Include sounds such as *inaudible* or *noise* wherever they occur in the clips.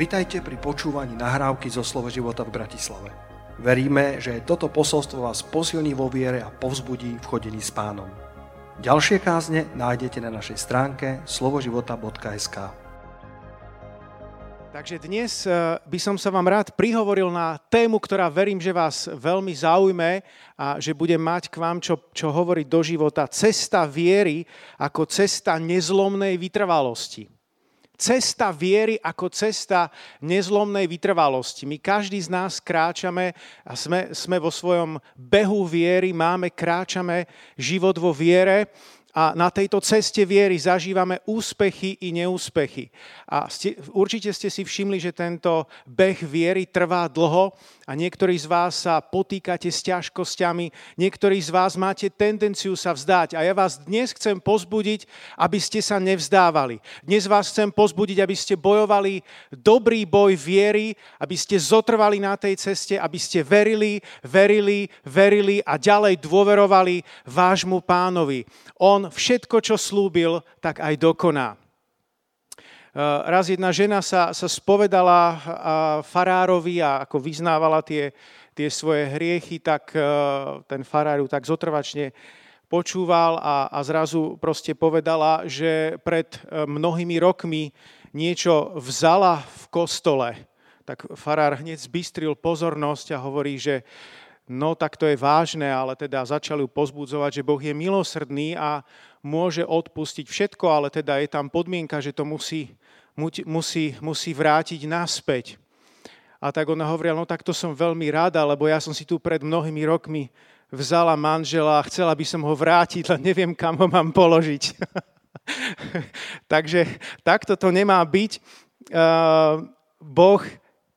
Vitajte pri počúvaní nahrávky zo Slovo života v Bratislave. Veríme, že toto posolstvo vás posilní vo viere a povzbudí v chodení s pánom. Ďalšie kázne nájdete na našej stránke slovoživota.sk Takže dnes eh, by som sa vám rád prihovoril na tému, ktorá verím, že vás veľmi zaujme a že bude mať k vám čo, čo hovoriť do života. Cesta viery ako cesta nezlomnej vytrvalosti cesta viery ako cesta nezlomnej vytrvalosti. My každý z nás kráčame a sme, sme vo svojom behu viery, máme, kráčame život vo viere a na tejto ceste viery zažívame úspechy i neúspechy. A ste, určite ste si všimli, že tento beh viery trvá dlho a niektorí z vás sa potýkate s ťažkosťami, niektorí z vás máte tendenciu sa vzdať. A ja vás dnes chcem pozbudiť, aby ste sa nevzdávali. Dnes vás chcem pozbudiť, aby ste bojovali dobrý boj viery, aby ste zotrvali na tej ceste, aby ste verili, verili, verili a ďalej dôverovali vášmu pánovi. On všetko, čo slúbil, tak aj dokoná. Eh, raz jedna žena sa, sa spovedala farárovi a ako vyznávala tie, tie svoje hriechy, tak eh, ten farár ju tak zotrvačne počúval a, a zrazu proste povedala, že pred eh, mnohými rokmi niečo vzala v kostole. Tak farár hneď zbystril pozornosť a hovorí, že no tak to je vážne, ale teda začali ju pozbudzovať, že Boh je milosrdný a môže odpustiť všetko, ale teda je tam podmienka, že to musí musí, musí vrátiť naspäť. A tak ona hovorila, no tak to som veľmi rada, lebo ja som si tu pred mnohými rokmi vzala manžela a chcela by som ho vrátiť, len neviem, kam ho mám položiť. *laughs* Takže takto to nemá byť. Uh, boh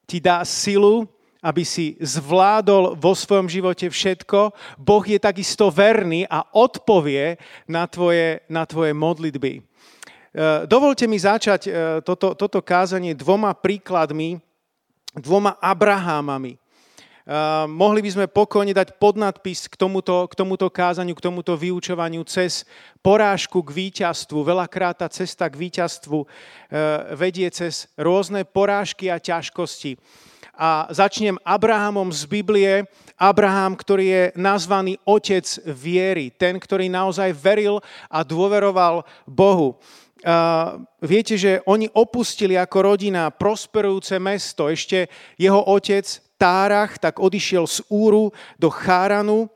ti dá silu, aby si zvládol vo svojom živote všetko. Boh je takisto verný a odpovie na tvoje, na tvoje modlitby. Eh, dovolte mi začať eh, toto, toto kázanie dvoma príkladmi, dvoma Abrahámami. Uh, mohli by sme pokojne dať podnadpis k tomuto, k tomuto kázaniu, k tomuto vyučovaniu cez porážku k víťazstvu. Veľakrát tá cesta k víťazstvu vedie cez rôzne porážky a ťažkosti. A začnem Abrahamom z Biblie. Abraham, ktorý je nazvaný otec viery. Ten, ktorý naozaj veril a dôveroval Bohu viete, že oni opustili ako rodina prosperujúce mesto. Ešte jeho otec Tárach tak odišiel z Úru do Cháranu,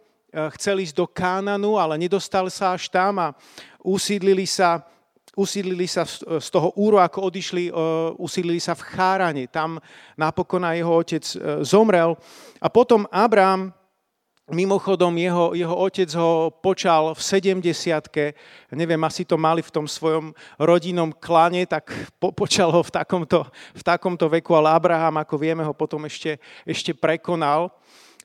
chcel ísť do Kánanu, ale nedostal sa až tam a usídlili sa, usídlili sa z toho Úru, ako odišli, usídlili sa v Chárane. Tam napokon aj jeho otec e, zomrel. A potom Abrám Mimochodom, jeho, jeho otec ho počal v 70 neviem, asi to mali v tom svojom rodinnom klane, tak po, počal ho v takomto, v takomto veku, ale Abraham, ako vieme, ho potom ešte, ešte prekonal.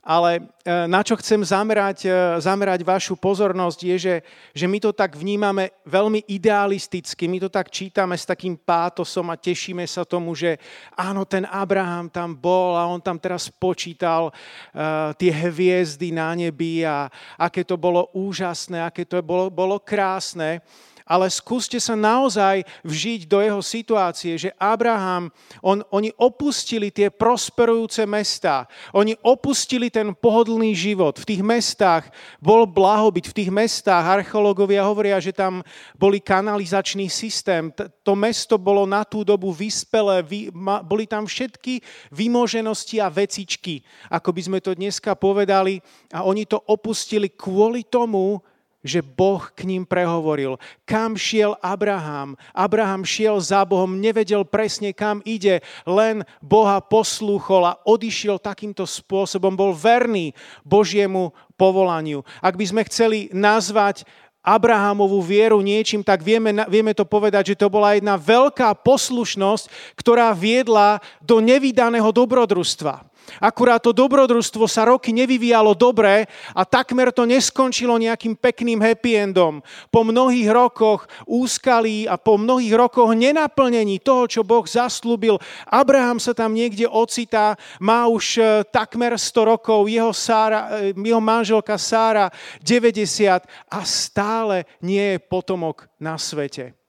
Ale e, na čo chcem zamerať, e, zamerať vašu pozornosť je, že, že my to tak vnímame veľmi idealisticky, my to tak čítame s takým pátosom a tešíme sa tomu, že áno, ten Abraham tam bol a on tam teraz počítal uh, tie hviezdy na nebi a aké to bolo úžasné, aké to bolo, bolo krásne ale skúste sa naozaj vžiť do jeho situácie, že Abraham, on, oni opustili tie prosperujúce mestá, oni opustili ten pohodlný život. V tých mestách bol blahobyt, v tých mestách archeológovia hovoria, že tam boli kanalizačný systém, to mesto bolo na tú dobu vyspelé, boli tam všetky vymoženosti a vecičky, ako by sme to dneska povedali, a oni to opustili kvôli tomu, že Boh k ním prehovoril. Kam šiel Abraham? Abraham šiel za Bohom, nevedel presne, kam ide, len Boha poslúchol a odišiel takýmto spôsobom, bol verný Božiemu povolaniu. Ak by sme chceli nazvať Abrahamovú vieru niečím, tak vieme, vieme to povedať, že to bola jedna veľká poslušnosť, ktorá viedla do nevydaného dobrodružstva. Akurát to dobrodružstvo sa roky nevyvíjalo dobre a takmer to neskončilo nejakým pekným happy endom. Po mnohých rokoch úskalí a po mnohých rokoch nenaplnení toho, čo Boh zaslúbil, Abraham sa tam niekde ocitá, má už e, takmer 100 rokov, jeho, Sára, e, jeho manželka Sára 90 a stále nie je potomok na svete.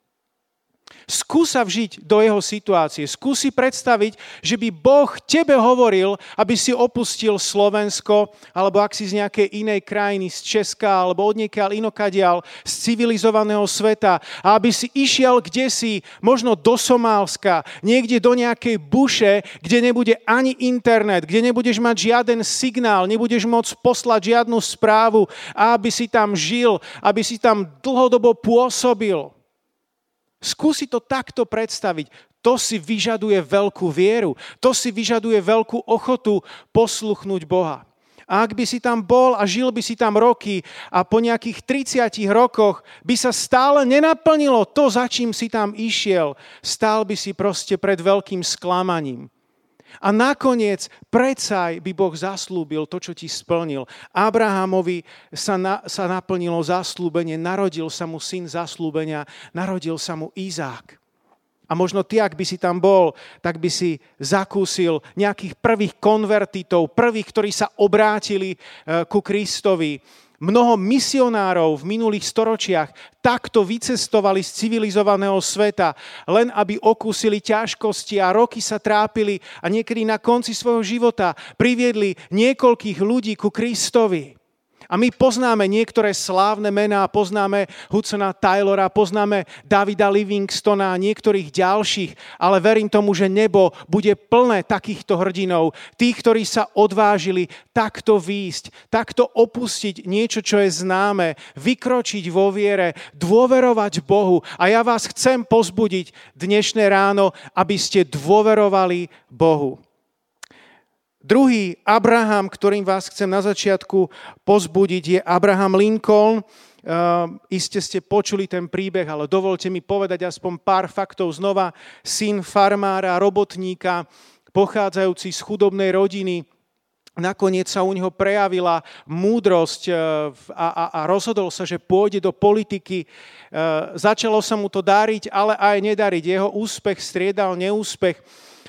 Skús sa vžiť do jeho situácie. Skúsi predstaviť, že by Boh tebe hovoril, aby si opustil Slovensko, alebo ak si z nejakej inej krajiny, z Česka, alebo od niekiaľ inokadiaľ, z civilizovaného sveta, a aby si išiel kde si, možno do Somálska, niekde do nejakej buše, kde nebude ani internet, kde nebudeš mať žiaden signál, nebudeš môcť poslať žiadnu správu, a aby si tam žil, aby si tam dlhodobo pôsobil. Skúsi to takto predstaviť. To si vyžaduje veľkú vieru. To si vyžaduje veľkú ochotu posluchnúť Boha. A ak by si tam bol a žil by si tam roky a po nejakých 30 rokoch by sa stále nenaplnilo to, za čím si tam išiel, stál by si proste pred veľkým sklamaním. A nakoniec predsa by Boh zaslúbil to, čo ti splnil. Abrahamovi sa, na, sa naplnilo zaslúbenie, narodil sa mu syn zaslúbenia, narodil sa mu Izák. A možno ty, ak by si tam bol, tak by si zakúsil nejakých prvých konvertitov, prvých, ktorí sa obrátili eh, ku Kristovi Mnoho misionárov v minulých storočiach takto vycestovali z civilizovaného sveta, len aby okúsili ťažkosti a roky sa trápili a niekedy na konci svojho života priviedli niekoľkých ľudí ku Kristovi. A my poznáme niektoré slávne mená, poznáme Hudsona Taylora, poznáme Davida Livingstona a niektorých ďalších, ale verím tomu, že nebo bude plné takýchto hrdinov, tých, ktorí sa odvážili takto výjsť, takto opustiť niečo, čo je známe, vykročiť vo viere, dôverovať Bohu. A ja vás chcem pozbudiť dnešné ráno, aby ste dôverovali Bohu. Druhý Abraham, ktorým vás chcem na začiatku pozbudiť, je Abraham Lincoln. Uh, iste ste počuli ten príbeh, ale dovolte mi povedať aspoň pár faktov znova. Syn farmára, robotníka, pochádzajúci z chudobnej rodiny, nakoniec sa u neho prejavila múdrosť e, a, a, a rozhodol sa, že pôjde do politiky. Uh, začalo sa mu to dariť, ale aj nedariť. Jeho úspech striedal neúspech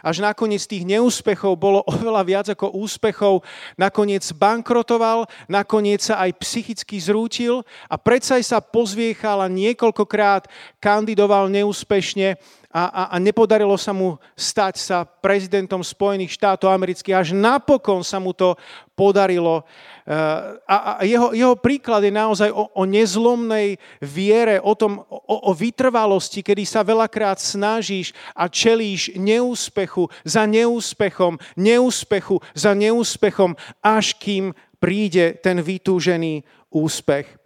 až nakoniec tých neúspechov bolo oveľa viac ako úspechov. Nakoniec bankrotoval, nakoniec sa aj psychicky zrútil a predsa sa pozviechal a niekoľkokrát kandidoval neúspešne a, a, a nepodarilo sa mu stať sa prezidentom Spojených štátov amerických. Až napokon sa mu to podarilo. Eh, a, a jeho, jeho príklad je naozaj o, o nezlomnej viere, o, tom, o, o vytrvalosti, kedy sa veľakrát snažíš a čelíš neúspechu za neúspechom, neúspechu za neúspechom, až kým príde ten vytúžený úspech.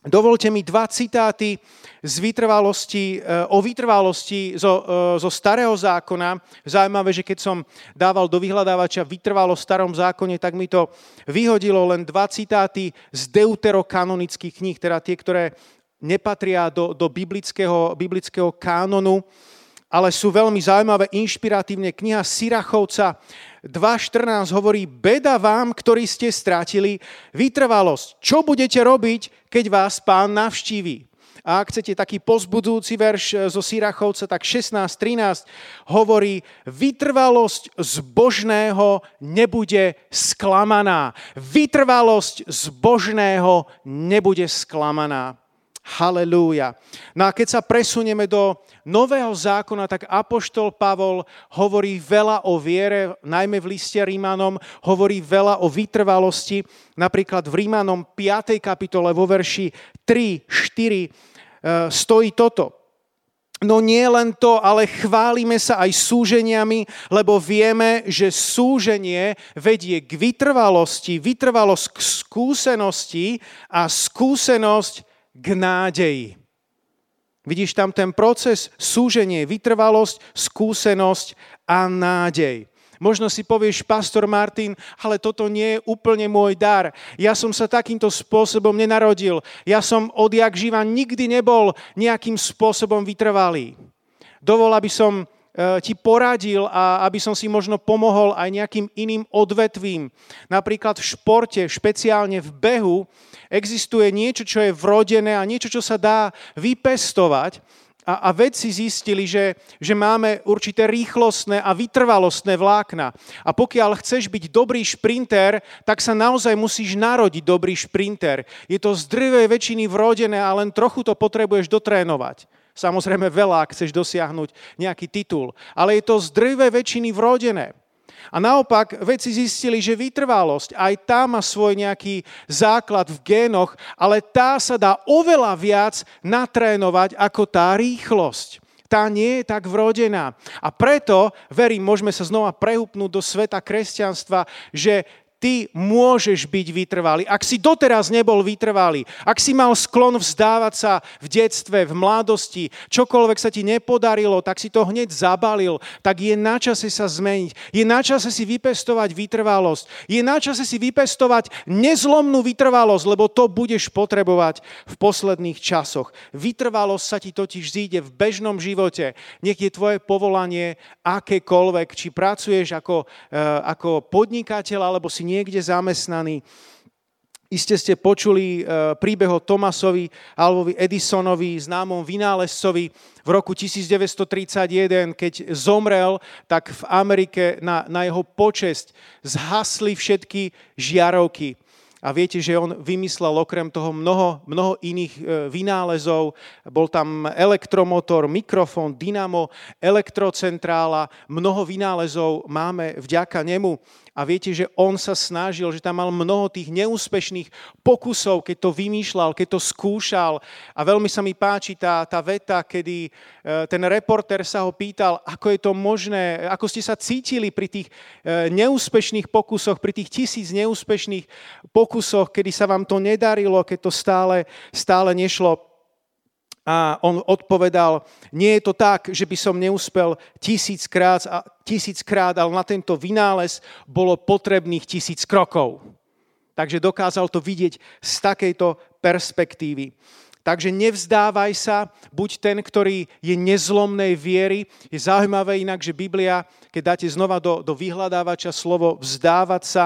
Dovolte mi dva citáty z vytrvalosti, eh, o vytrvalosti zo, eh, zo starého zákona. Zaujímavé, že keď som dával do vyhľadávača vytrvalo v starom zákone, tak mi to vyhodilo len dva citáty z deuterokanonických kníh, teda tie, ktoré nepatria do, do biblického, biblického kánonu, ale sú veľmi zaujímavé, inšpiratívne. Kniha Sirachovca 2.14 hovorí, beda vám, ktorí ste strátili vytrvalosť. Čo budete robiť, keď vás pán navštíví? A ak chcete taký pozbudujúci verš e, zo Sirachovca, tak 16.13 hovorí, vytrvalosť zbožného nebude sklamaná. Vytrvalosť zbožného nebude sklamaná. Halelúja. No a keď sa presunieme do Nového zákona, tak Apoštol Pavol hovorí veľa o viere, najmä v liste Rímanom, hovorí veľa o vytrvalosti. Napríklad v Rímanom 5. kapitole vo verši 3, 4 e, stojí toto. No nie len to, ale chválime sa aj súženiami, lebo vieme, že súženie vedie k vytrvalosti, vytrvalosť k skúsenosti a skúsenosť k nádeji. Vidíš tam ten proces, súženie, vytrvalosť, skúsenosť a nádej. Možno si povieš, pastor Martin, ale toto nie je úplne môj dar. Ja som sa takýmto spôsobom nenarodil. Ja som odjak živa nikdy nebol nejakým spôsobom vytrvalý. Dovol, aby som ti poradil a aby som si možno pomohol aj nejakým iným odvetvím. Napríklad v športe, špeciálne v behu, existuje niečo, čo je vrodené a niečo, čo sa dá vypestovať. A, a vedci zistili, že, že máme určité rýchlostné a vytrvalostné vlákna. A pokiaľ chceš byť dobrý šprinter, tak sa naozaj musíš narodiť dobrý šprinter. Je to z drvej väčšiny vrodené a len trochu to potrebuješ dotrénovať. Samozrejme veľa, ak chceš dosiahnuť nejaký titul, ale je to z drve väčšiny vrodené. A naopak vedci zistili, že vytrvalosť, aj tá má svoj nejaký základ v génoch, ale tá sa dá oveľa viac natrénovať ako tá rýchlosť tá nie je tak vrodená. A preto, verím, môžeme sa znova prehupnúť do sveta kresťanstva, že ty môžeš byť vytrvalý. Ak si doteraz nebol vytrvalý, ak si mal sklon vzdávať sa v detstve, v mladosti, čokoľvek sa ti nepodarilo, tak si to hneď zabalil, tak je na čase sa zmeniť. Je na čase si vypestovať vytrvalosť. Je na čase si vypestovať nezlomnú vytrvalosť, lebo to budeš potrebovať v posledných časoch. Vytrvalosť sa ti totiž zíde v bežnom živote. Nech je tvoje povolanie akékoľvek, či pracuješ ako, eh, ako podnikateľ, alebo si niekde zamestnaní. Iste ste počuli e, príbeh o Tomasovi Alvovi Edisonovi, známom vynálezcovi v roku 1931, keď zomrel, tak v Amerike na, na jeho počesť zhasli všetky žiarovky. A viete, že on vymyslel okrem toho mnoho, mnoho iných e, vynálezov. Bol tam elektromotor, mikrofón, dynamo, elektrocentrála. Mnoho vynálezov máme vďaka nemu. A viete, že on sa snažil, že tam mal mnoho tých neúspešných pokusov, keď to vymýšľal, keď to skúšal. A veľmi sa mi páči tá, tá veta, kedy e, ten reporter sa ho pýtal, ako je to možné, ako ste sa cítili pri tých e, neúspešných pokusoch, pri tých tisíc neúspešných pokusoch, kedy sa vám to nedarilo, keď to stále, stále nešlo. A on odpovedal, nie je to tak, že by som neúspel tisíckrát, tisíckrát, ale na tento vynález bolo potrebných tisíc krokov. Takže dokázal to vidieť z takejto perspektívy. Takže nevzdávaj sa, buď ten, ktorý je nezlomnej viery. Je zaujímavé inak, že Biblia, keď dáte znova do, do vyhľadávača slovo vzdávať sa,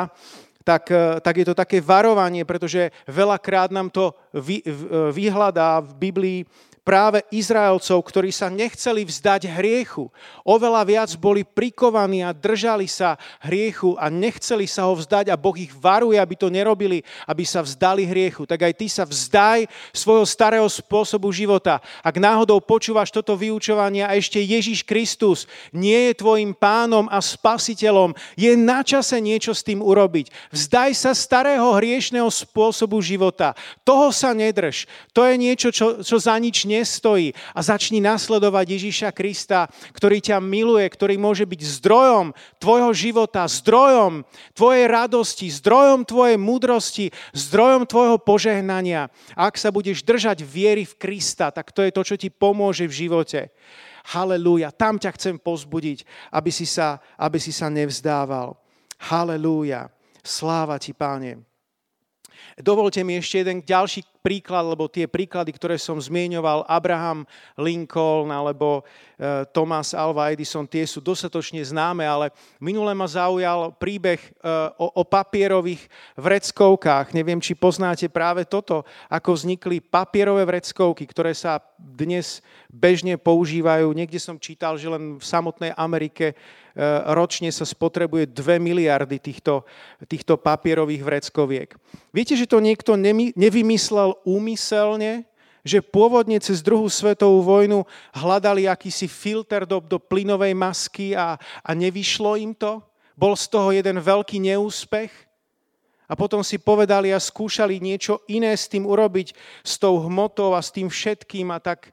tak, eh, tak je to také varovanie, pretože veľakrát nám to vy, vyhľadá v Biblii práve Izraelcov, ktorí sa nechceli vzdať hriechu. Oveľa viac boli prikovaní a držali sa hriechu a nechceli sa ho vzdať a Boh ich varuje, aby to nerobili, aby sa vzdali hriechu. Tak aj ty sa vzdaj svojho starého spôsobu života. Ak náhodou počúvaš toto vyučovanie a ešte Ježiš Kristus nie je tvojim pánom a spasiteľom, je na čase niečo s tým urobiť. Vzdaj sa starého hriešného spôsobu života. Toho sa nedrž. To je niečo, čo, čo za nič nestojí a začni nasledovať Ježíša Krista, ktorý ťa miluje, ktorý môže byť zdrojom tvojho života, zdrojom tvojej radosti, zdrojom tvojej múdrosti, zdrojom tvojho požehnania. A ak sa budeš držať viery v Krista, tak to je to, čo ti pomôže v živote. Halelúja. Tam ťa chcem pozbudiť, aby si sa, aby si sa nevzdával. Halelúja. Sláva ti, páne. Dovolte mi ešte jeden ďalší príklad, lebo tie príklady, ktoré som zmieňoval, Abraham Lincoln alebo e, Thomas Alva Edison, tie sú dostatočne známe, ale minule ma zaujal príbeh e, o, o papierových vreckovkách. Neviem, či poznáte práve toto, ako vznikli papierové vreckovky, ktoré sa dnes bežne používajú. Niekde som čítal, že len v samotnej Amerike e, ročne sa spotrebuje 2 miliardy týchto, týchto papierových vreckoviek. Viete, že to niekto nevymyslel úmyselne, že pôvodne cez druhú svetovú vojnu hľadali akýsi filter do, do plynovej masky a, a nevyšlo im to? Bol z toho jeden veľký neúspech? A potom si povedali a skúšali niečo iné s tým urobiť, s tou hmotou a s tým všetkým a tak e,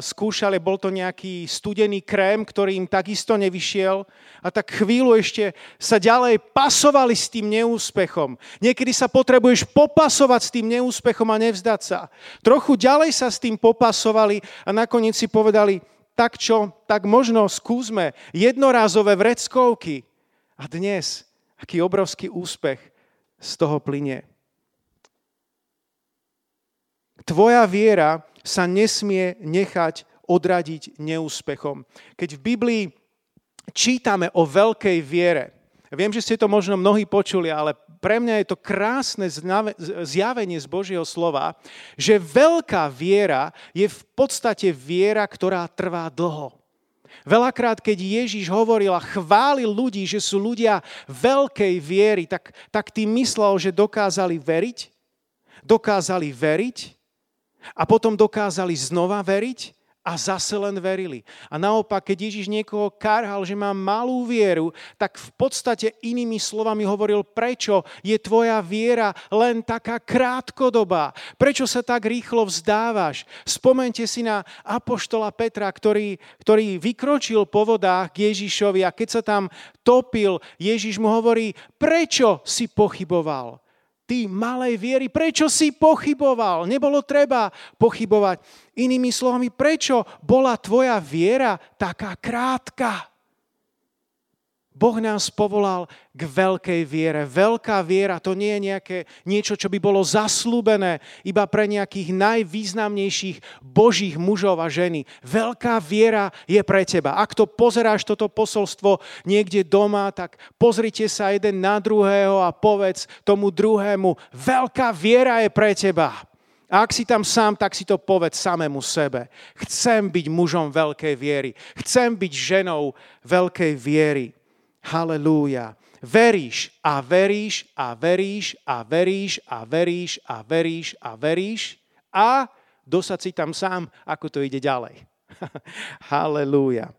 skúšali, bol to nejaký studený krém, ktorý im takisto nevyšiel a tak chvíľu ešte sa ďalej pasovali s tým neúspechom. Niekedy sa potrebuješ popasovať s tým neúspechom a nevzdať sa. Trochu ďalej sa s tým popasovali a nakoniec si povedali, tak čo, tak možno skúsme jednorázové vreckovky. A dnes, aký obrovský úspech z toho plinie. Tvoja viera sa nesmie nechať odradiť neúspechom. Keď v Biblii čítame o veľkej viere, viem, že ste to možno mnohí počuli, ale pre mňa je to krásne zjavenie z Božieho slova, že veľká viera je v podstate viera, ktorá trvá dlho. Veľakrát, keď Ježiš hovoril a chválil ľudí, že sú ľudia veľkej viery, tak, tak tým myslel, že dokázali veriť, dokázali veriť a potom dokázali znova veriť a zase len verili. A naopak, keď Ježiš niekoho karhal, že má malú vieru, tak v podstate inými slovami hovoril, prečo je tvoja viera len taká krátkodobá. Prečo sa tak rýchlo vzdávaš? Spomente si na apoštola Petra, ktorý, ktorý vykročil po vodách k Ježišovi a keď sa tam topil, Ježiš mu hovorí, prečo si pochyboval? Ty malej viery, prečo si pochyboval? Nebolo treba pochybovať. Inými slovami, prečo bola tvoja viera taká krátka? Boh nás povolal k veľkej viere. Veľká viera to nie je nejaké, niečo, čo by bolo zaslúbené iba pre nejakých najvýznamnejších božích mužov a ženy. Veľká viera je pre teba. Ak to pozeráš toto posolstvo niekde doma, tak pozrite sa jeden na druhého a povedz tomu druhému, veľká viera je pre teba. A ak si tam sám, tak si to povedz samému sebe. Chcem byť mužom veľkej viery. Chcem byť ženou veľkej viery. Halelúja. Veríš a veríš a veríš a veríš a veríš a veríš a veríš a dosad si tam sám, ako to ide ďalej. *laughs* Halelúja.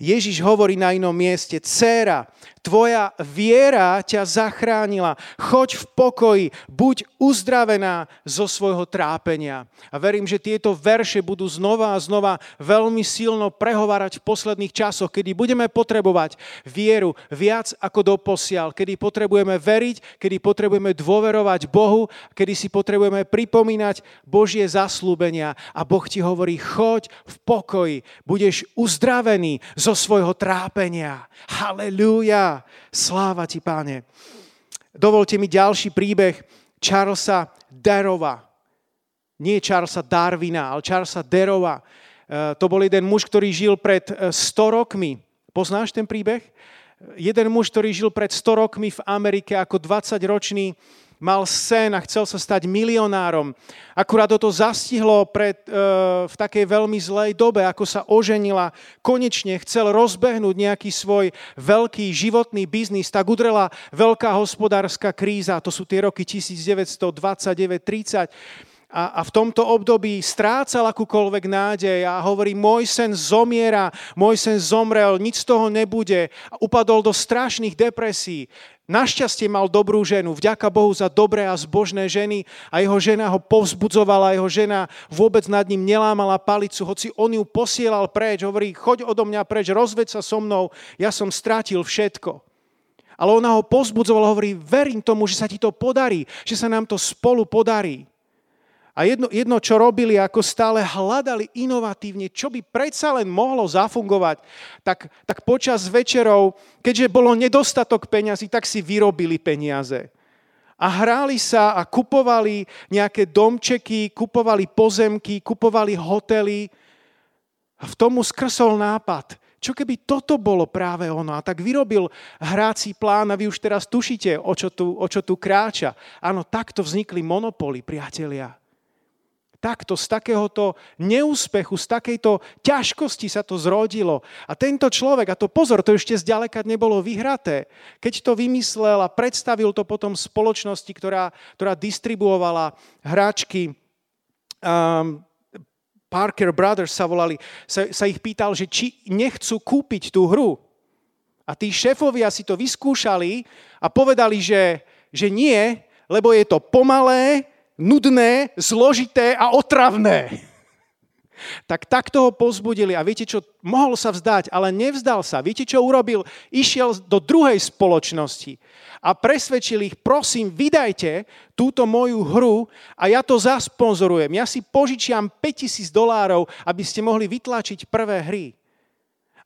Ježiš hovorí na inom mieste, dcéra, tvoja viera ťa zachránila, choď v pokoji, buď uzdravená zo svojho trápenia. A verím, že tieto verše budú znova a znova veľmi silno prehovárať v posledných časoch, kedy budeme potrebovať vieru viac ako doposiaľ, kedy potrebujeme veriť, kedy potrebujeme dôverovať Bohu, kedy si potrebujeme pripomínať Božie zaslúbenia. A Boh ti hovorí, choď v pokoji, budeš uzdravený zo svojho trápenia. Halelúja. Sláva ti, páne. Dovolte mi ďalší príbeh Charlesa Darova. Nie Charlesa Darwina, ale Charlesa Darova. E, to bol jeden muž, ktorý žil pred 100 e, rokmi. Poznáš ten príbeh? Jeden muž, ktorý žil pred 100 rokmi v Amerike ako 20-ročný mal sen a chcel sa stať milionárom. Akurát to zastihlo pred, e, v takej veľmi zlej dobe, ako sa oženila. Konečne chcel rozbehnúť nejaký svoj veľký životný biznis, tak udrela veľká hospodárska kríza. To sú tie roky 1929-30 a, a v tomto období strácal akúkoľvek nádej a hovorí, môj sen zomiera, môj sen zomrel, nič z toho nebude. A upadol do strašných depresí. Našťastie mal dobrú ženu, vďaka Bohu za dobré a zbožné ženy a jeho žena ho povzbudzovala, jeho žena vôbec nad ním nelámala palicu, hoci on ju posielal preč, hovorí, choď odo mňa preč, rozveď sa so mnou, ja som strátil všetko. Ale ona ho povzbudzovala, hovorí, verím tomu, že sa ti to podarí, že sa nám to spolu podarí. A jedno, jedno, čo robili, ako stále hľadali inovatívne, čo by predsa len mohlo zafungovať, tak, tak počas večerov, keďže bolo nedostatok peňazí, tak si vyrobili peniaze. A hráli sa a kupovali nejaké domčeky, kupovali pozemky, kupovali hotely. A v tomu skrsol nápad. Čo keby toto bolo práve ono? A tak vyrobil hráci plán a vy už teraz tušíte, o čo tu, o čo tu kráča. Áno, takto vznikli monopoly, priatelia. Takto, z takéhoto neúspechu, z takejto ťažkosti sa to zrodilo. A tento človek, a to pozor, to ešte zďaleka nebolo vyhraté, keď to vymyslel a predstavil to potom spoločnosti, ktorá, ktorá distribuovala hráčky, um, Parker Brothers sa volali, sa, sa ich pýtal, že či nechcú kúpiť tú hru. A tí šéfovia si to vyskúšali a povedali, že, že nie, lebo je to pomalé, nudné, zložité a otravné. Tak takto ho pozbudili a viete čo, mohol sa vzdať, ale nevzdal sa. Viete čo urobil? Išiel do druhej spoločnosti a presvedčil ich, prosím, vydajte túto moju hru a ja to zasponzorujem. Ja si požičiam 5000 dolárov, aby ste mohli vytlačiť prvé hry.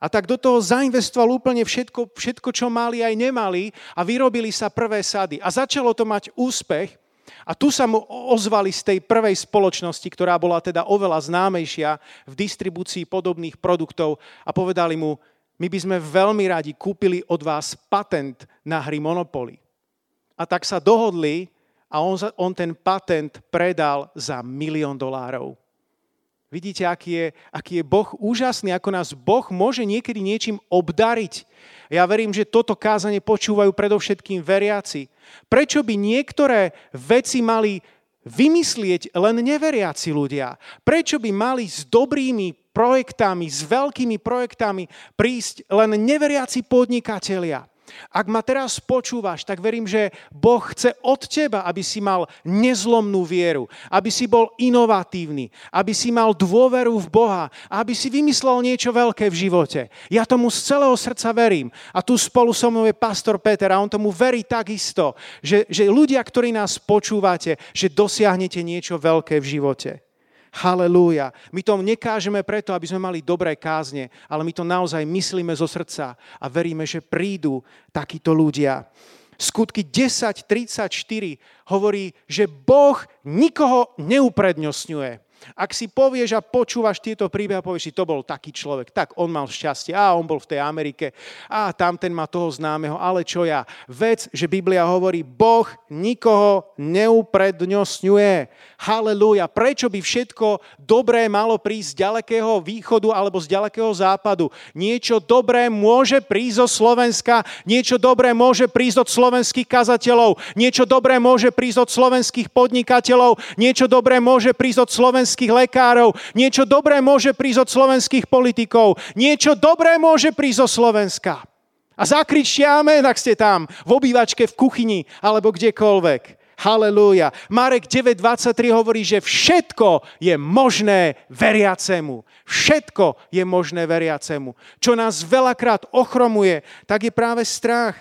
A tak do toho zainvestoval úplne všetko, všetko, čo mali aj nemali a vyrobili sa prvé sady. A začalo to mať úspech a tu sa mu ozvali z tej prvej spoločnosti, ktorá bola teda oveľa známejšia v distribúcii podobných produktov a povedali mu, my by sme veľmi radi kúpili od vás patent na hry Monopoly. A tak sa dohodli a on, on ten patent predal za milión dolárov. Vidíte, aký je, aký je Boh úžasný, ako nás Boh môže niekedy niečím obdariť. Ja verím, že toto kázanie počúvajú predovšetkým veriaci. Prečo by niektoré veci mali vymyslieť len neveriaci ľudia? Prečo by mali s dobrými projektami, s veľkými projektami prísť len neveriaci podnikatelia? Ak ma teraz počúvaš, tak verím, že Boh chce od teba, aby si mal nezlomnú vieru, aby si bol inovatívny, aby si mal dôveru v Boha, aby si vymyslel niečo veľké v živote. Ja tomu z celého srdca verím. A tu spolu so mnou je pastor Peter a on tomu verí takisto, že, že ľudia, ktorí nás počúvate, že dosiahnete niečo veľké v živote. Halelúja. My to nekážeme preto, aby sme mali dobré kázne, ale my to naozaj myslíme zo srdca a veríme, že prídu takíto ľudia. Skutky 10.34 hovorí, že Boh nikoho neuprednostňuje. Ak si povieš a počúvaš tieto príbehy a povieš si, to bol taký človek, tak on mal šťastie, a on bol v tej Amerike, a tam ten má toho známeho, ale čo ja? Vec, že Biblia hovorí, Boh nikoho neuprednostňuje. Halelúja. Prečo by všetko dobré malo prísť z ďalekého východu alebo z ďalekého západu? Niečo dobré môže prísť zo Slovenska, niečo dobré môže prísť od slovenských kazateľov, niečo dobré môže prísť od slovenských podnikateľov, niečo dobré môže prísť od slovenských slovenských lekárov, niečo dobré môže prísť od slovenských politikov, niečo dobré môže prísť zo Slovenska. A zakričte amen, ak ste tam, v obývačke, v kuchyni alebo kdekoľvek. Halelúja. Marek 9.23 hovorí, že všetko je možné veriacemu. Všetko je možné veriacemu. Čo nás veľakrát ochromuje, tak je práve strach.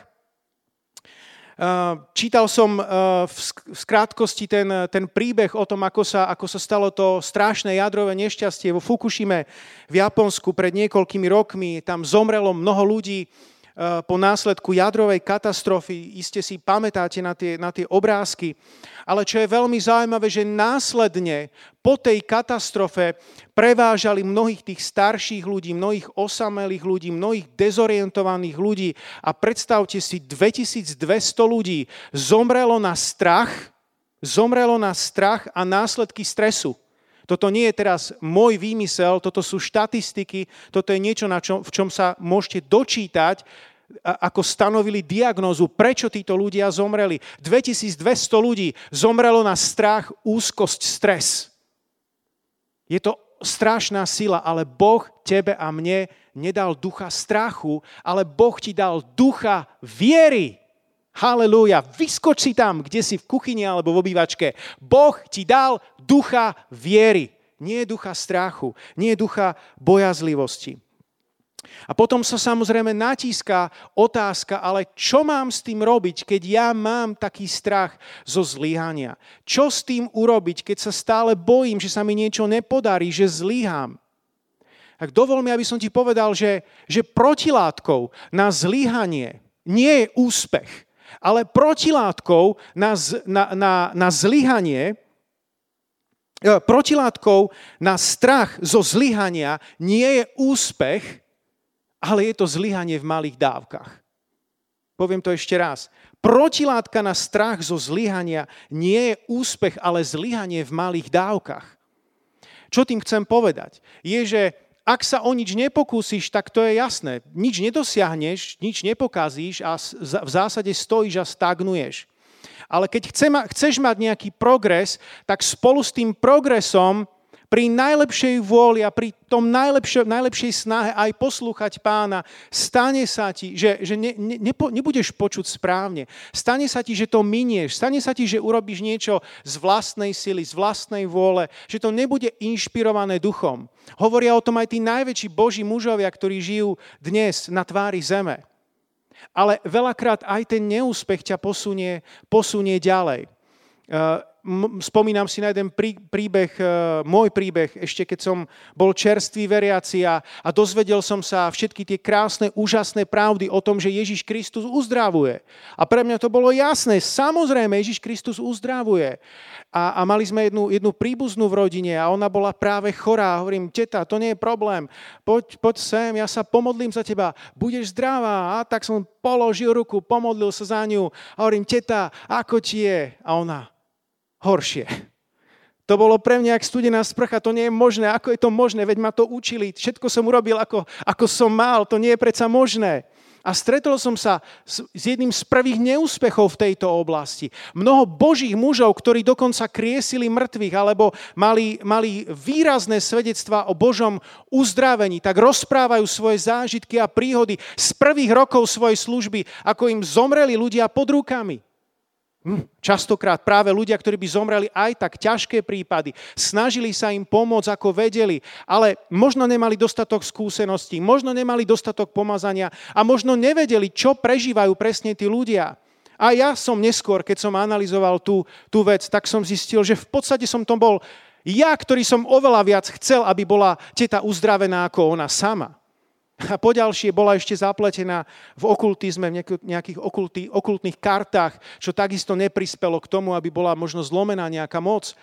Čítal som v skrátkosti ten, ten príbeh o tom, ako sa, ako sa stalo to strašné jadrové nešťastie vo Fukushime v Japonsku pred niekoľkými rokmi. Tam zomrelo mnoho ľudí po následku jadrovej katastrofy. Iste si pamätáte na tie, na tie obrázky. Ale čo je veľmi zaujímavé, že následne po tej katastrofe prevážali mnohých tých starších ľudí, mnohých osamelých ľudí, mnohých dezorientovaných ľudí a predstavte si, 2200 ľudí zomrelo na strach, zomrelo na strach a následky stresu. Toto nie je teraz môj výmysel, toto sú štatistiky, toto je niečo, na čom, v čom sa môžete dočítať ako stanovili diagnózu, prečo títo ľudia zomreli. 2200 ľudí zomrelo na strach, úzkosť, stres. Je to strašná sila, ale Boh tebe a mne nedal ducha strachu, ale Boh ti dal ducha viery. Halelúja, vyskoč si tam, kde si v kuchyni alebo v obývačke. Boh ti dal ducha viery. Nie ducha strachu, nie ducha bojazlivosti. A potom sa samozrejme natíska otázka, ale čo mám s tým robiť, keď ja mám taký strach zo zlyhania? Čo s tým urobiť, keď sa stále bojím, že sa mi niečo nepodarí, že zlyhám? Tak dovol mi, aby som ti povedal, že, že protilátkou na zlyhanie nie je úspech, ale protilátkou na, na, na, na zlyhanie e, protilátkou na strach zo zlyhania nie je úspech, ale je to zlyhanie v malých dávkach. Poviem to ešte raz. Protilátka na strach zo zlyhania nie je úspech, ale zlyhanie v malých dávkach. Čo tým chcem povedať? Je, že ak sa o nič nepokúsiš, tak to je jasné. Nič nedosiahneš, nič nepokazíš a v zásade stojíš a stagnuješ. Ale keď chceš mať nejaký progres, tak spolu s tým progresom pri najlepšej vôli a pri tom najlepšej, najlepšej snahe aj poslúchať pána, stane sa ti, že, že ne, ne, nepo, nebudeš počuť správne. Stane sa ti, že to minieš. Stane sa ti, že urobíš niečo z vlastnej sily, z vlastnej vôle, že to nebude inšpirované duchom. Hovoria o tom aj tí najväčší boží mužovia, ktorí žijú dnes na tvári zeme. Ale veľakrát aj ten neúspech ťa posunie, posunie ďalej. Uh, spomínam si na jeden príbeh, e, môj príbeh, ešte keď som bol čerstvý veriaci a, a dozvedel som sa všetky tie krásne, úžasné pravdy o tom, že Ježiš Kristus uzdravuje. A pre mňa to bolo jasné, samozrejme, Ježiš Kristus uzdravuje. A, a mali sme jednu, jednu príbuznú v rodine a ona bola práve chorá. Hovorím, teta, to nie je problém, poď, poď sem, ja sa pomodlím za teba, budeš zdravá. A tak som položil ruku, pomodlil sa za ňu a hovorím, teta, ako ti je? A ona, horšie. To bolo pre mňa jak studená sprcha, to nie je možné. Ako je to možné? Veď ma to učili, všetko som urobil, ako, ako som mal, to nie je predsa možné. A stretol som sa s, s jedným z prvých neúspechov v tejto oblasti. Mnoho božích mužov, ktorí dokonca kriesili mŕtvych alebo mali, mali výrazné svedectva o Božom uzdravení, tak rozprávajú svoje zážitky a príhody z prvých rokov svojej služby, ako im zomreli ľudia pod rukami. Hm, častokrát práve ľudia, ktorí by zomreli aj tak ťažké prípady, snažili sa im pomôcť, ako vedeli, ale možno nemali dostatok skúseností, možno nemali dostatok pomazania a možno nevedeli, čo prežívajú presne tí ľudia. A ja som neskôr, keď som analyzoval tú, tú vec, tak som zistil, že v podstate som to bol ja, ktorý som oveľa viac chcel, aby bola teta uzdravená ako ona sama. A poďalšie bola ešte zapletená v okultizme, v nejakých okultý, okultných kartách, čo takisto neprispelo k tomu, aby bola možno zlomená nejaká moc.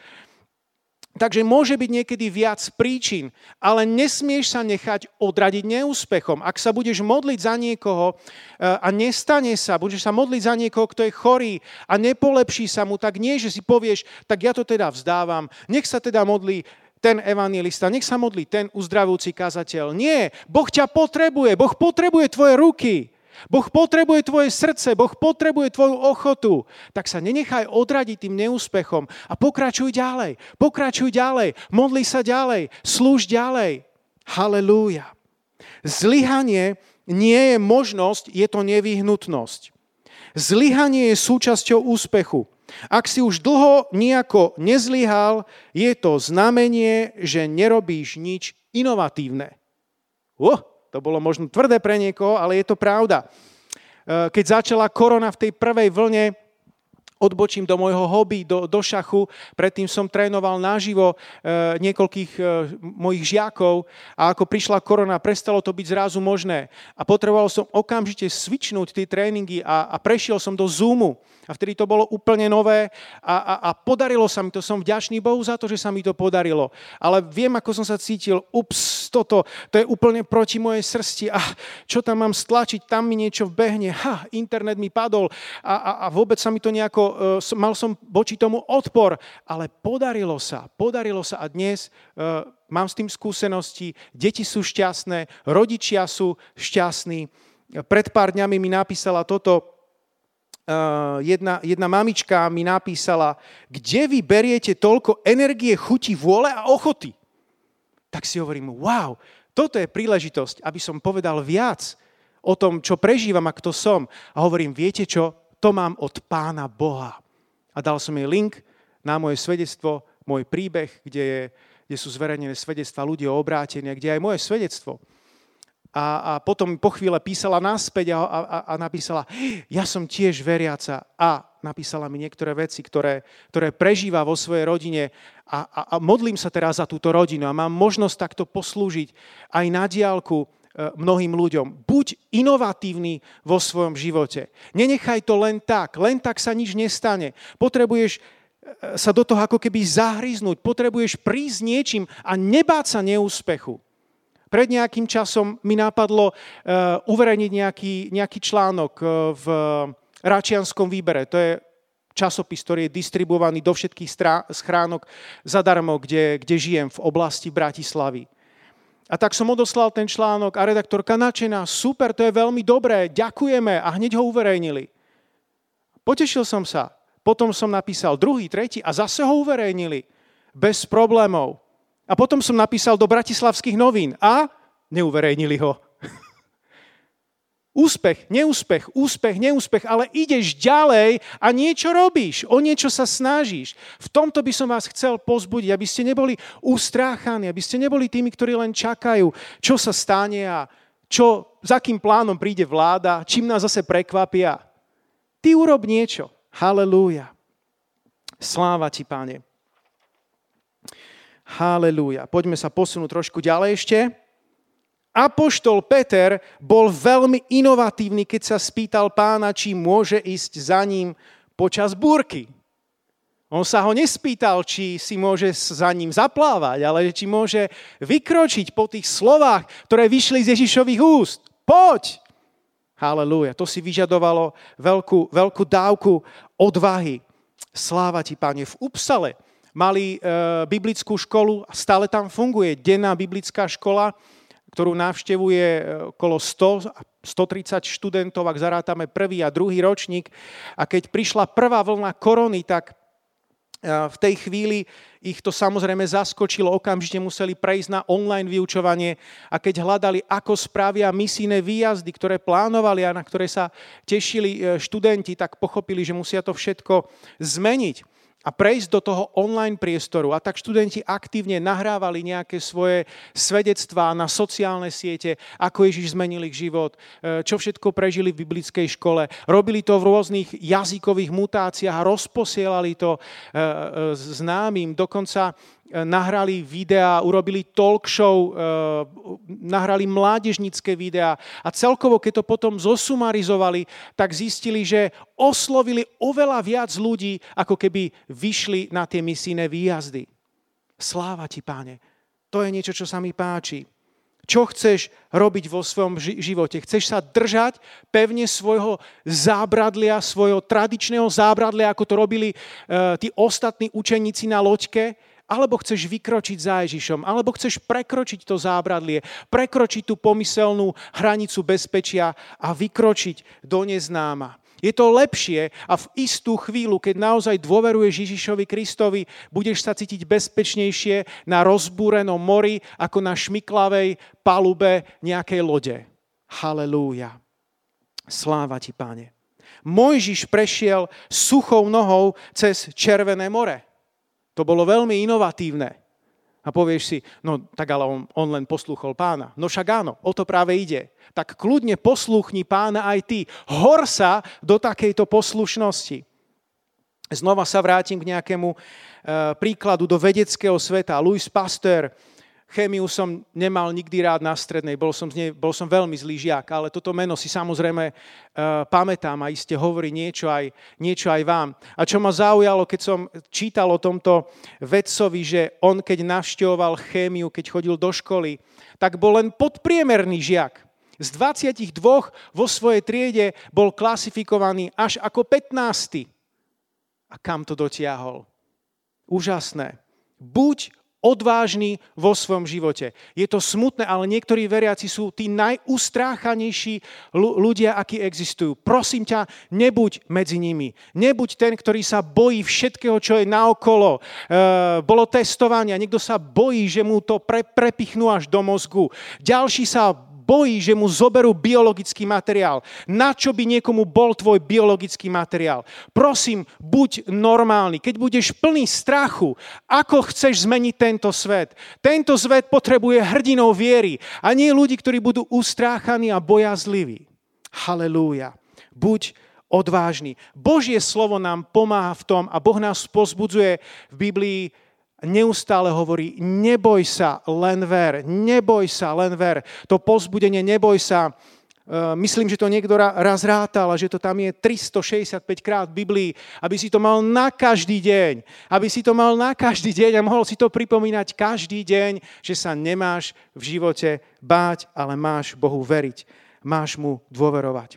Takže môže byť niekedy viac príčin, ale nesmieš sa nechať odradiť neúspechom. Ak sa budeš modliť za niekoho eh, a nestane sa, budeš sa modliť za niekoho, kto je chorý a nepolepší sa mu, tak nie, že si povieš, tak ja to teda vzdávam, nech sa teda modlí ten evangelista, nech sa modlí ten uzdravujúci kazateľ. Nie, Boh ťa potrebuje, Boh potrebuje tvoje ruky. Boh potrebuje tvoje srdce, Boh potrebuje tvoju ochotu. Tak sa nenechaj odradiť tým neúspechom a pokračuj ďalej, pokračuj ďalej, modli sa ďalej, slúž ďalej. Halelúja. Zlyhanie nie je možnosť, je to nevyhnutnosť. Zlyhanie je súčasťou úspechu. Ak si už dlho nejako nezlyhal, je to znamenie, že nerobíš nič inovatívne. Uh, to bolo možno tvrdé pre niekoho, ale je to pravda. E, keď začala korona v tej prvej vlne, odbočím do môjho hobby, do, do šachu. Predtým som trénoval naživo e, niekoľkých e, mojich žiakov a ako prišla korona, prestalo to byť zrazu možné. A potreboval som okamžite svičnúť tie tréningy a, a prešiel som do Zoomu. A vtedy to bolo úplne nové a, a, a podarilo sa mi to. Som vďačný Bohu za to, že sa mi to podarilo. Ale viem, ako som sa cítil. Ups, toto, to je úplne proti mojej srsti. A čo tam mám stlačiť? Tam mi niečo vbehne. Ha, internet mi padol a, a, a vôbec sa mi to nejako... Uh, mal som voči tomu odpor. Ale podarilo sa. Podarilo sa a dnes... Uh, mám s tým skúsenosti, deti sú šťastné, rodičia sú šťastní. Pred pár dňami mi napísala toto jedna, jedna mamička mi napísala, kde vy beriete toľko energie, chuti, vôle a ochoty? Tak si hovorím, wow, toto je príležitosť, aby som povedal viac o tom, čo prežívam a kto som. A hovorím, viete čo, to mám od pána Boha. A dal som jej link na moje svedectvo, môj príbeh, kde, je, kde sú zverejnené svedectva ľudí o obrátení, kde je aj moje svedectvo. A, a potom po chvíle písala naspäť a, a, a napísala, ja som tiež veriaca a napísala mi niektoré veci, ktoré, ktoré prežíva vo svojej rodine a, a, a modlím sa teraz za túto rodinu a mám možnosť takto poslúžiť aj na diálku mnohým ľuďom. Buď inovatívny vo svojom živote. Nenechaj to len tak. Len tak sa nič nestane. Potrebuješ e, sa do toho ako keby zahryznúť. Potrebuješ prísť niečím a nebáť sa neúspechu. Pred nejakým časom mi napadlo uh, uverejniť nejaký, nejaký článok v Račianskom výbere. To je časopis, ktorý je distribuovaný do všetkých strá- schránok zadarmo, kde, kde žijem v oblasti Bratislavy. A tak som odoslal ten článok a redaktorka načená, super, to je veľmi dobré, ďakujeme a hneď ho uverejnili. Potešil som sa. Potom som napísal druhý, tretí a zase ho uverejnili. Bez problémov. A potom som napísal do bratislavských novín a neuverejnili ho. Úspech, neúspech, úspech, neúspech, ale ideš ďalej a niečo robíš, o niečo sa snažíš. V tomto by som vás chcel pozbudiť, aby ste neboli ustráchaní, aby ste neboli tými, ktorí len čakajú, čo sa stane a čo, za akým plánom príde vláda, čím nás zase prekvapia. Ty urob niečo. Halelúja. Sláva ti, Pane. Halelúja. Poďme sa posunúť trošku ďalej ešte. Apoštol Peter bol veľmi inovatívny, keď sa spýtal pána, či môže ísť za ním počas búrky. On sa ho nespýtal, či si môže za ním zaplávať, ale či môže vykročiť po tých slovách, ktoré vyšli z Ježišových úst. Poď! Halelúja. To si vyžadovalo veľkú, veľkú dávku odvahy. Sláva ti, páne. V Upsale mali e, biblickú školu stále tam funguje denná biblická škola, ktorú navštevuje e, okolo 100 130 študentov, ak zarátame prvý a druhý ročník. A keď prišla prvá vlna korony, tak v tej chvíli ich to samozrejme zaskočilo, okamžite museli prejsť na online vyučovanie. A keď hľadali, ako spravia misijné výjazdy, ktoré plánovali a na ktoré sa tešili e, študenti, tak pochopili, že musia to všetko zmeniť a prejsť do toho online priestoru. A tak študenti aktívne nahrávali nejaké svoje svedectvá na sociálne siete, ako Ježiš zmenil ich život, e, čo všetko prežili v biblickej škole. Robili to v rôznych jazykových mutáciách a rozposielali to e, e, známym. Dokonca nahrali videá, urobili talk show, nahrali mládežnické videá a celkovo, keď to potom zosumarizovali, tak zistili, že oslovili oveľa viac ľudí, ako keby vyšli na tie misijné výjazdy. Sláva ti, páne. To je niečo, čo sa mi páči. Čo chceš robiť vo svojom živote? Chceš sa držať pevne svojho zábradlia, svojho tradičného zábradlia, ako to robili uh, tí ostatní učeníci na loďke? Alebo chceš vykročiť za Ježišom, alebo chceš prekročiť to zábradlie, prekročiť tú pomyselnú hranicu bezpečia a vykročiť do neznáma. Je to lepšie a v istú chvíľu, keď naozaj dôveruješ Ježišovi Kristovi, budeš sa cítiť bezpečnejšie na rozbúrenom mori ako na šmiklavej palube nejakej lode. Halelúja. Sláva ti, páne. Mojžiš prešiel suchou nohou cez Červené more. To bolo veľmi inovatívne. A povieš si, no tak ale on, on len poslúchol pána. No však áno, o to práve ide. Tak kľudne poslúchni pána aj ty. Hor sa do takejto poslušnosti. Znova sa vrátim k nejakému e, príkladu do vedeckého sveta. Louis Pasteur Chémiu som nemal nikdy rád na strednej, bol som, nej, bol som veľmi zlý žiak, ale toto meno si samozrejme uh, pamätám a iste hovorí niečo aj, niečo aj vám. A čo ma zaujalo, keď som čítal o tomto vedcovi, že on keď navštevoval chémiu, keď chodil do školy, tak bol len podpriemerný žiak. Z 22 vo svojej triede bol klasifikovaný až ako 15. A kam to dotiahol? Úžasné. Buď odvážny vo svojom živote. Je to smutné, ale niektorí veriaci sú tí najustráchanejší ľudia, akí existujú. Prosím ťa, nebuď medzi nimi. Nebuď ten, ktorý sa bojí všetkého, čo je naokolo. E, bolo testovanie niekto sa bojí, že mu to pre, prepichnú až do mozgu. Ďalší sa bojí, že mu zoberú biologický materiál. Na čo by niekomu bol tvoj biologický materiál? Prosím, buď normálny. Keď budeš plný strachu, ako chceš zmeniť tento svet? Tento svet potrebuje hrdinov viery a nie ľudí, ktorí budú ustráchaní a bojazliví. Halelúja. Buď odvážny. Božie slovo nám pomáha v tom a Boh nás pozbudzuje v Biblii neustále hovorí, neboj sa, len ver, neboj sa, len ver. To pozbudenie, neboj sa, e, myslím, že to niekto raz rátal, že to tam je 365 krát v Biblii, aby si to mal na každý deň. Aby si to mal na každý deň a mohol si to pripomínať každý deň, že sa nemáš v živote báť, ale máš Bohu veriť. Máš mu dôverovať.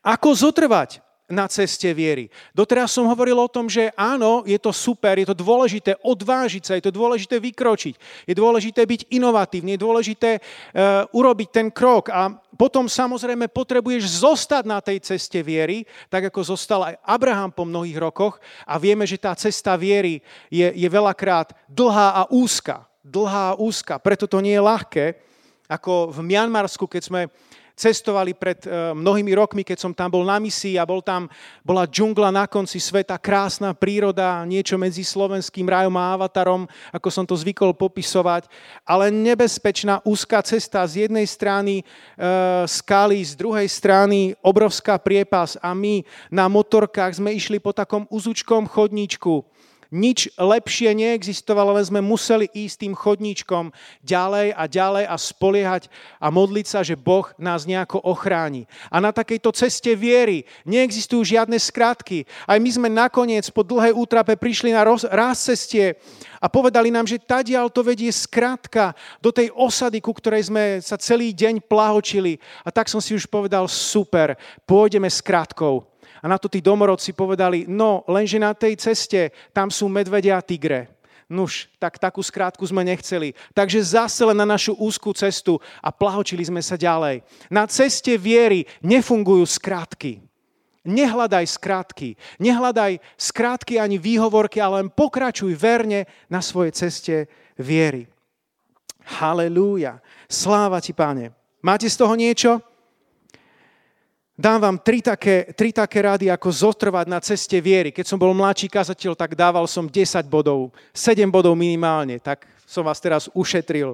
Ako zotrvať na ceste viery. Doteraz som hovoril o tom, že áno, je to super, je to dôležité odvážiť sa, je to dôležité vykročiť, je dôležité byť inovatívny, je dôležité uh, urobiť ten krok a potom samozrejme potrebuješ zostať na tej ceste viery, tak ako zostal aj Abraham po mnohých rokoch a vieme, že tá cesta viery je, je veľakrát dlhá a úzka. Dlhá a úzka, preto to nie je ľahké, ako v Mianmarsku, keď sme cestovali pred eh, mnohými rokmi, keď som tam bol na misii a bol tam, bola džungla na konci sveta, krásna príroda, niečo medzi slovenským rajom a avatarom, ako som to zvykol popisovať, ale nebezpečná úzká cesta z jednej strany e, skaly, z druhej strany obrovská priepas a my na motorkách sme išli po takom uzučkom chodníčku nič lepšie neexistovalo, len sme museli ísť tým chodníčkom ďalej a ďalej a spoliehať a modliť sa, že Boh nás nejako ochráni. A na takejto ceste viery neexistujú žiadne skratky. Aj my sme nakoniec po dlhej útrape prišli na ráz cestie a povedali nám, že tadiaľ to vedie skratka do tej osady, ku ktorej sme sa celý deň plahočili. A tak som si už povedal, super, pôjdeme skratkou. A na to tí domorodci povedali, no lenže na tej ceste tam sú medvedia a tigre. Nuž, tak takú skrátku sme nechceli. Takže zase len na našu úzkú cestu a plahočili sme sa ďalej. Na ceste viery nefungujú skrátky. Nehľadaj skrátky. Nehľadaj skrátky ani výhovorky, ale len pokračuj verne na svojej ceste viery. Halelúja. Sláva ti, páne. Máte z toho niečo? Dám vám tri také, tri také rady, ako zotrvať na ceste viery. Keď som bol mladší kazateľ, tak dával som 10 bodov, 7 bodov minimálne, tak som vás teraz ušetril.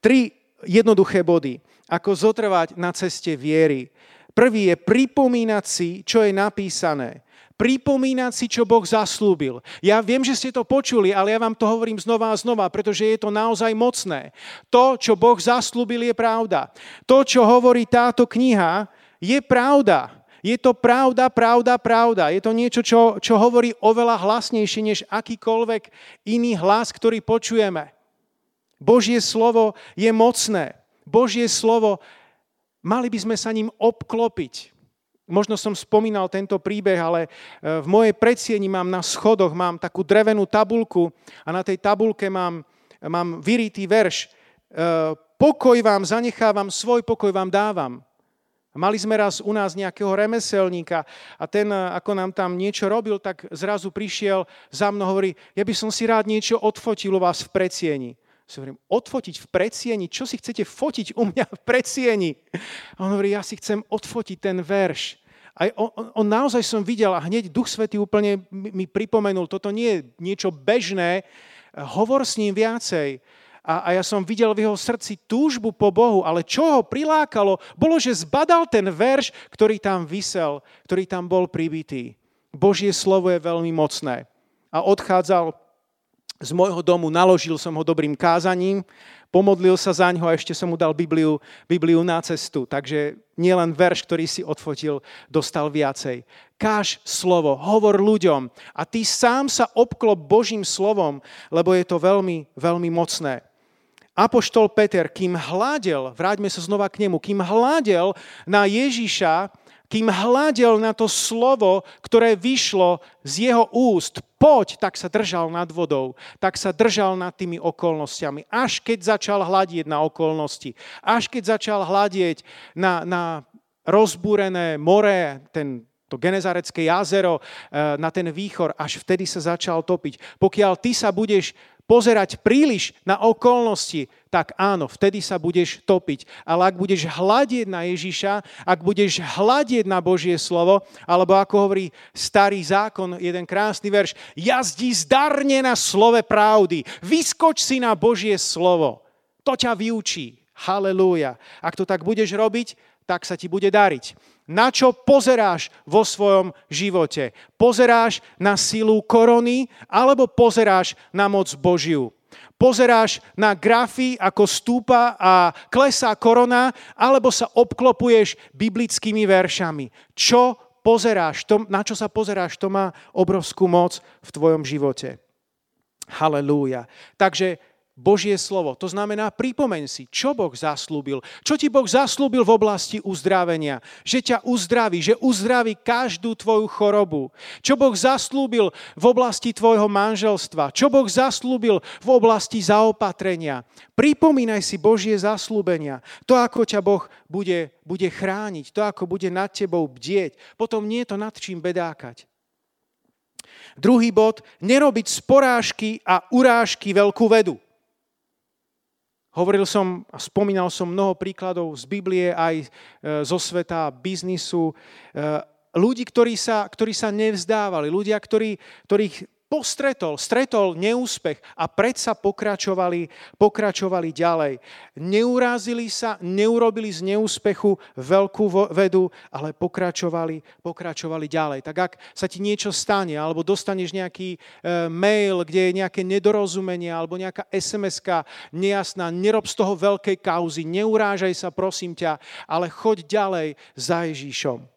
Tri jednoduché body, ako zotrvať na ceste viery. Prvý je pripomínať si, čo je napísané. Pripomínať si, čo Boh zaslúbil. Ja viem, že ste to počuli, ale ja vám to hovorím znova a znova, pretože je to naozaj mocné. To, čo Boh zaslúbil, je pravda. To, čo hovorí táto kniha, je pravda. Je to pravda, pravda, pravda. Je to niečo, čo, čo hovorí oveľa hlasnejšie než akýkoľvek iný hlas, ktorý počujeme. Božie slovo je mocné. Božie slovo, mali by sme sa ním obklopiť. Možno som spomínal tento príbeh, ale e, v mojej predsieni mám na schodoch mám takú drevenú tabulku a na tej tabulke mám, mám vyritý verš. E, pokoj vám zanechávam, svoj pokoj vám dávam. Mali sme raz u nás nejakého remeselníka a ten, ako nám tam niečo robil, tak zrazu prišiel za mnou hovorí, ja by som si rád niečo odfotil u vás v predsieni. Si hovorím, odfotiť v predsieni? Čo si chcete fotiť u mňa v predsieni? A on hovorí, ja si chcem odfotiť ten verš. A on, on, naozaj som videl a hneď Duch Svetý úplne mi pripomenul, toto nie je niečo bežné, hovor s ním viacej a, a ja som videl v jeho srdci túžbu po Bohu, ale čo ho prilákalo, bolo, že zbadal ten verš, ktorý tam vysel, ktorý tam bol pribitý. Božie slovo je veľmi mocné. A odchádzal z môjho domu, naložil som ho dobrým kázaním, pomodlil sa za ňo a ešte som mu dal Bibliu, Bibliu na cestu. Takže nielen verš, ktorý si odfotil, dostal viacej. Káž slovo, hovor ľuďom a ty sám sa obklop Božím slovom, lebo je to veľmi, veľmi mocné. Apoštol Peter, kým hľadel, vráťme sa znova k nemu, kým hľadel na Ježiša, kým hľadel na to slovo, ktoré vyšlo z jeho úst, poď, tak sa držal nad vodou, tak sa držal nad tými okolnostiami. Až keď začal hľadieť na okolnosti, až keď začal hľadieť na, na rozbúrené more, ten to Genezarecké jazero, eh, na ten výchor, až vtedy sa začal topiť. Pokiaľ ty sa budeš pozerať príliš na okolnosti, tak áno, vtedy sa budeš topiť. Ale ak budeš hľadieť na Ježiša, ak budeš hľadieť na Božie slovo, alebo ako hovorí starý zákon, jeden krásny verš, jazdí zdarne na slove pravdy, vyskoč si na Božie slovo. To ťa vyučí. Halelúja. Ak to tak budeš robiť, tak sa ti bude dariť. Na čo pozeráš vo svojom živote? Pozeráš na silu korony alebo pozeráš na moc Božiu? Pozeráš na grafy, ako stúpa a klesá korona, alebo sa obklopuješ biblickými veršami. Čo pozeráš, na čo sa pozeráš, to má obrovskú moc v tvojom živote. Halelúja. Takže Božie slovo. To znamená, pripomeň si, čo Boh zaslúbil. Čo ti Boh zaslúbil v oblasti uzdravenia. Že ťa uzdraví, že uzdraví každú tvoju chorobu. Čo Boh zaslúbil v oblasti tvojho manželstva. Čo Boh zaslúbil v oblasti zaopatrenia. Pripomínaj si Božie zaslúbenia. To, ako ťa Boh bude, bude chrániť. To, ako bude nad tebou bdieť. Potom nie je to nad čím bedákať. Druhý bod, nerobiť z porážky a urážky veľkú vedu. Hovoril som a spomínal som mnoho príkladov z Biblie aj e, zo sveta biznisu. E, ľudí, ktorí sa, ktorí sa nevzdávali, ľudia, ktorí, ktorých postretol, stretol neúspech a predsa pokračovali, pokračovali ďalej. Neurázili sa, neurobili z neúspechu veľkú vedu, ale pokračovali, pokračovali ďalej. Tak ak sa ti niečo stane, alebo dostaneš nejaký e, mail, kde je nejaké nedorozumenie, alebo nejaká sms nejasná, nerob z toho veľkej kauzy, neurážaj sa, prosím ťa, ale choď ďalej za Ježíšom.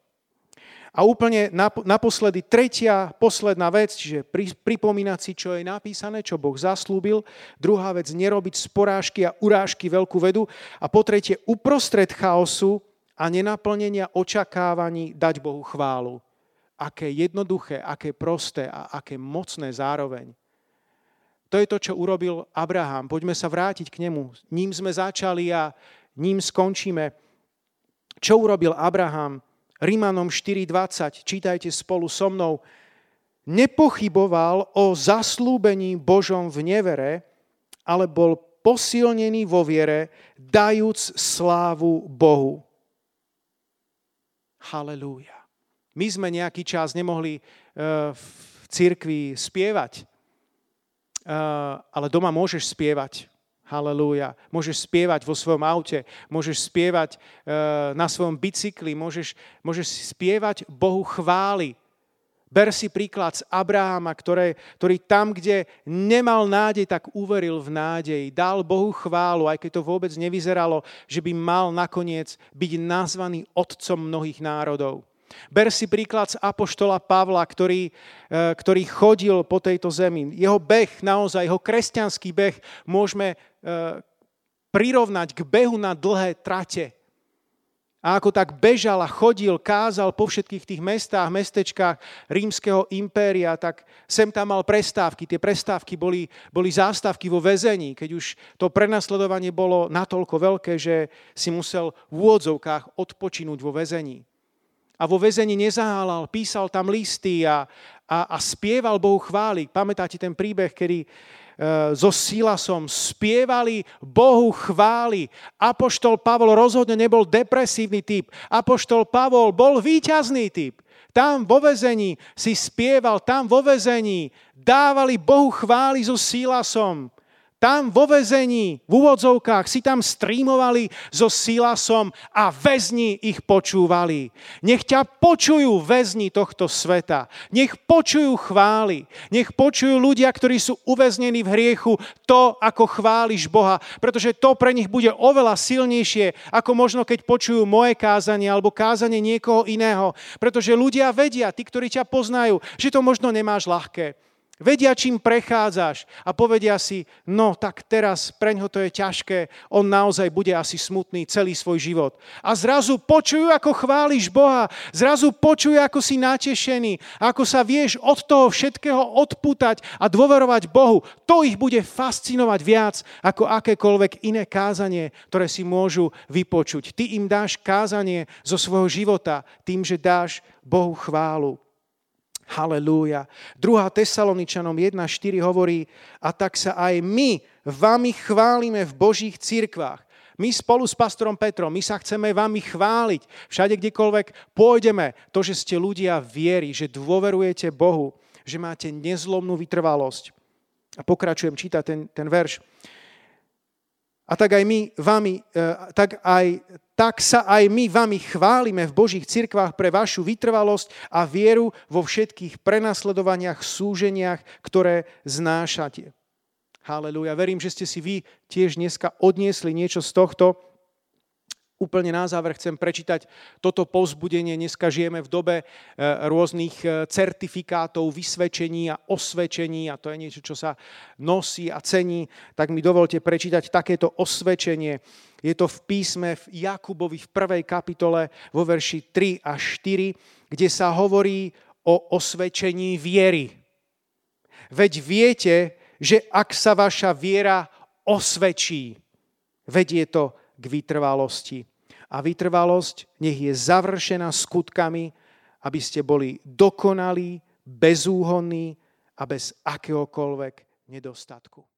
A úplne naposledy tretia, posledná vec, čiže pripomínať si, čo je napísané, čo Boh zaslúbil. Druhá vec, nerobiť z porážky a urážky veľkú vedu. A po tretie, uprostred chaosu a nenaplnenia očakávaní dať Bohu chválu. Aké jednoduché, aké prosté a aké mocné zároveň. To je to, čo urobil Abraham. Poďme sa vrátiť k nemu. Ním sme začali a ním skončíme. Čo urobil Abraham? Rímanom 4.20, čítajte spolu so mnou. Nepochyboval o zaslúbení Božom v nevere, ale bol posilnený vo viere, dajúc slávu Bohu. Halelúja. My sme nejaký čas nemohli uh, v cirkvi spievať, uh, ale doma môžeš spievať. Halelúja. Môžeš spievať vo svojom aute, môžeš spievať uh, na svojom bicykli, môžeš, môžeš spievať Bohu chvály. Ber si príklad z Abrahama, ktoré, ktorý tam, kde nemal nádej, tak uveril v nádej. Dal Bohu chválu, aj keď to vôbec nevyzeralo, že by mal nakoniec byť nazvaný otcom mnohých národov. Ber si príklad z Apoštola Pavla, ktorý, e, ktorý chodil po tejto zemi. Jeho beh, naozaj, jeho kresťanský beh môžeme e, prirovnať k behu na dlhé trate. A ako tak bežal a chodil, kázal po všetkých tých mestách, mestečkách rímskeho impéria, tak sem tam mal prestávky. Tie prestávky boli, boli zástavky vo väzení, keď už to prenasledovanie bolo natoľko veľké, že si musel v úvodzovkách odpočinúť vo väzení. A vo väzení nezahálal, písal tam listy a, a, a spieval Bohu chvály. Pamätáte ten príbeh, kedy Eh, so Silasom spievali Bohu chvály. Apoštol Pavol rozhodne nebol depresívny typ. Apoštol Pavol bol výťazný typ. Tam vo vezení si spieval, tam vo vezení dávali Bohu chvály so Silasom. Tam vo väzení, v úvodzovkách si tam streamovali so Silasom a väzni ich počúvali. Nech ťa počujú väzni tohto sveta. Nech počujú chvály. Nech počujú ľudia, ktorí sú uväznení v hriechu, to, ako chváliš Boha. Pretože to pre nich bude oveľa silnejšie, ako možno keď počujú moje kázanie alebo kázanie niekoho iného. Pretože ľudia vedia, tí, ktorí ťa poznajú, že to možno nemáš ľahké. Vedia, čím prechádzaš a povedia si, no tak teraz preňho to je ťažké, on naozaj bude asi smutný celý svoj život. A zrazu počujú, ako chváliš Boha, zrazu počujú, ako si natešený, ako sa vieš od toho všetkého odputať a dôverovať Bohu. To ich bude fascinovať viac ako akékoľvek iné kázanie, ktoré si môžu vypočuť. Ty im dáš kázanie zo svojho života tým, že dáš Bohu chválu. Halelúja. 2. Tesaloničanom 1.4 hovorí, a tak sa aj my vami chválime v Božích cirkvách. My spolu s pastorom Petrom, my sa chceme vami chváliť. Všade, kdekoľvek pôjdeme, to, že ste ľudia viery, že dôverujete Bohu, že máte nezlomnú vytrvalosť. A pokračujem čítať ten, ten verš. A tak aj my vami, e, tak, aj, tak sa aj my vami chválime v Božích cirkvách pre vašu vytrvalosť a vieru vo všetkých prenasledovaniach, súženiach, ktoré znášate. Haleluja. Verím, že ste si vy tiež dneska odniesli niečo z tohto Úplne na záver chcem prečítať toto povzbudenie. Dneska žijeme v dobe e, rôznych e, certifikátov, vysvedčení a osvedčení a to je niečo, čo sa nosí a cení. Tak mi dovolte prečítať takéto osvedčenie. Je to v písme v Jakubovi v prvej kapitole vo verši 3 a 4, kde sa hovorí o osvedčení viery. Veď viete, že ak sa vaša viera osvedčí, vedie to k vytrvalosti. A vytrvalosť nech je završená skutkami, aby ste boli dokonalí, bezúhonní a bez akéhokoľvek nedostatku.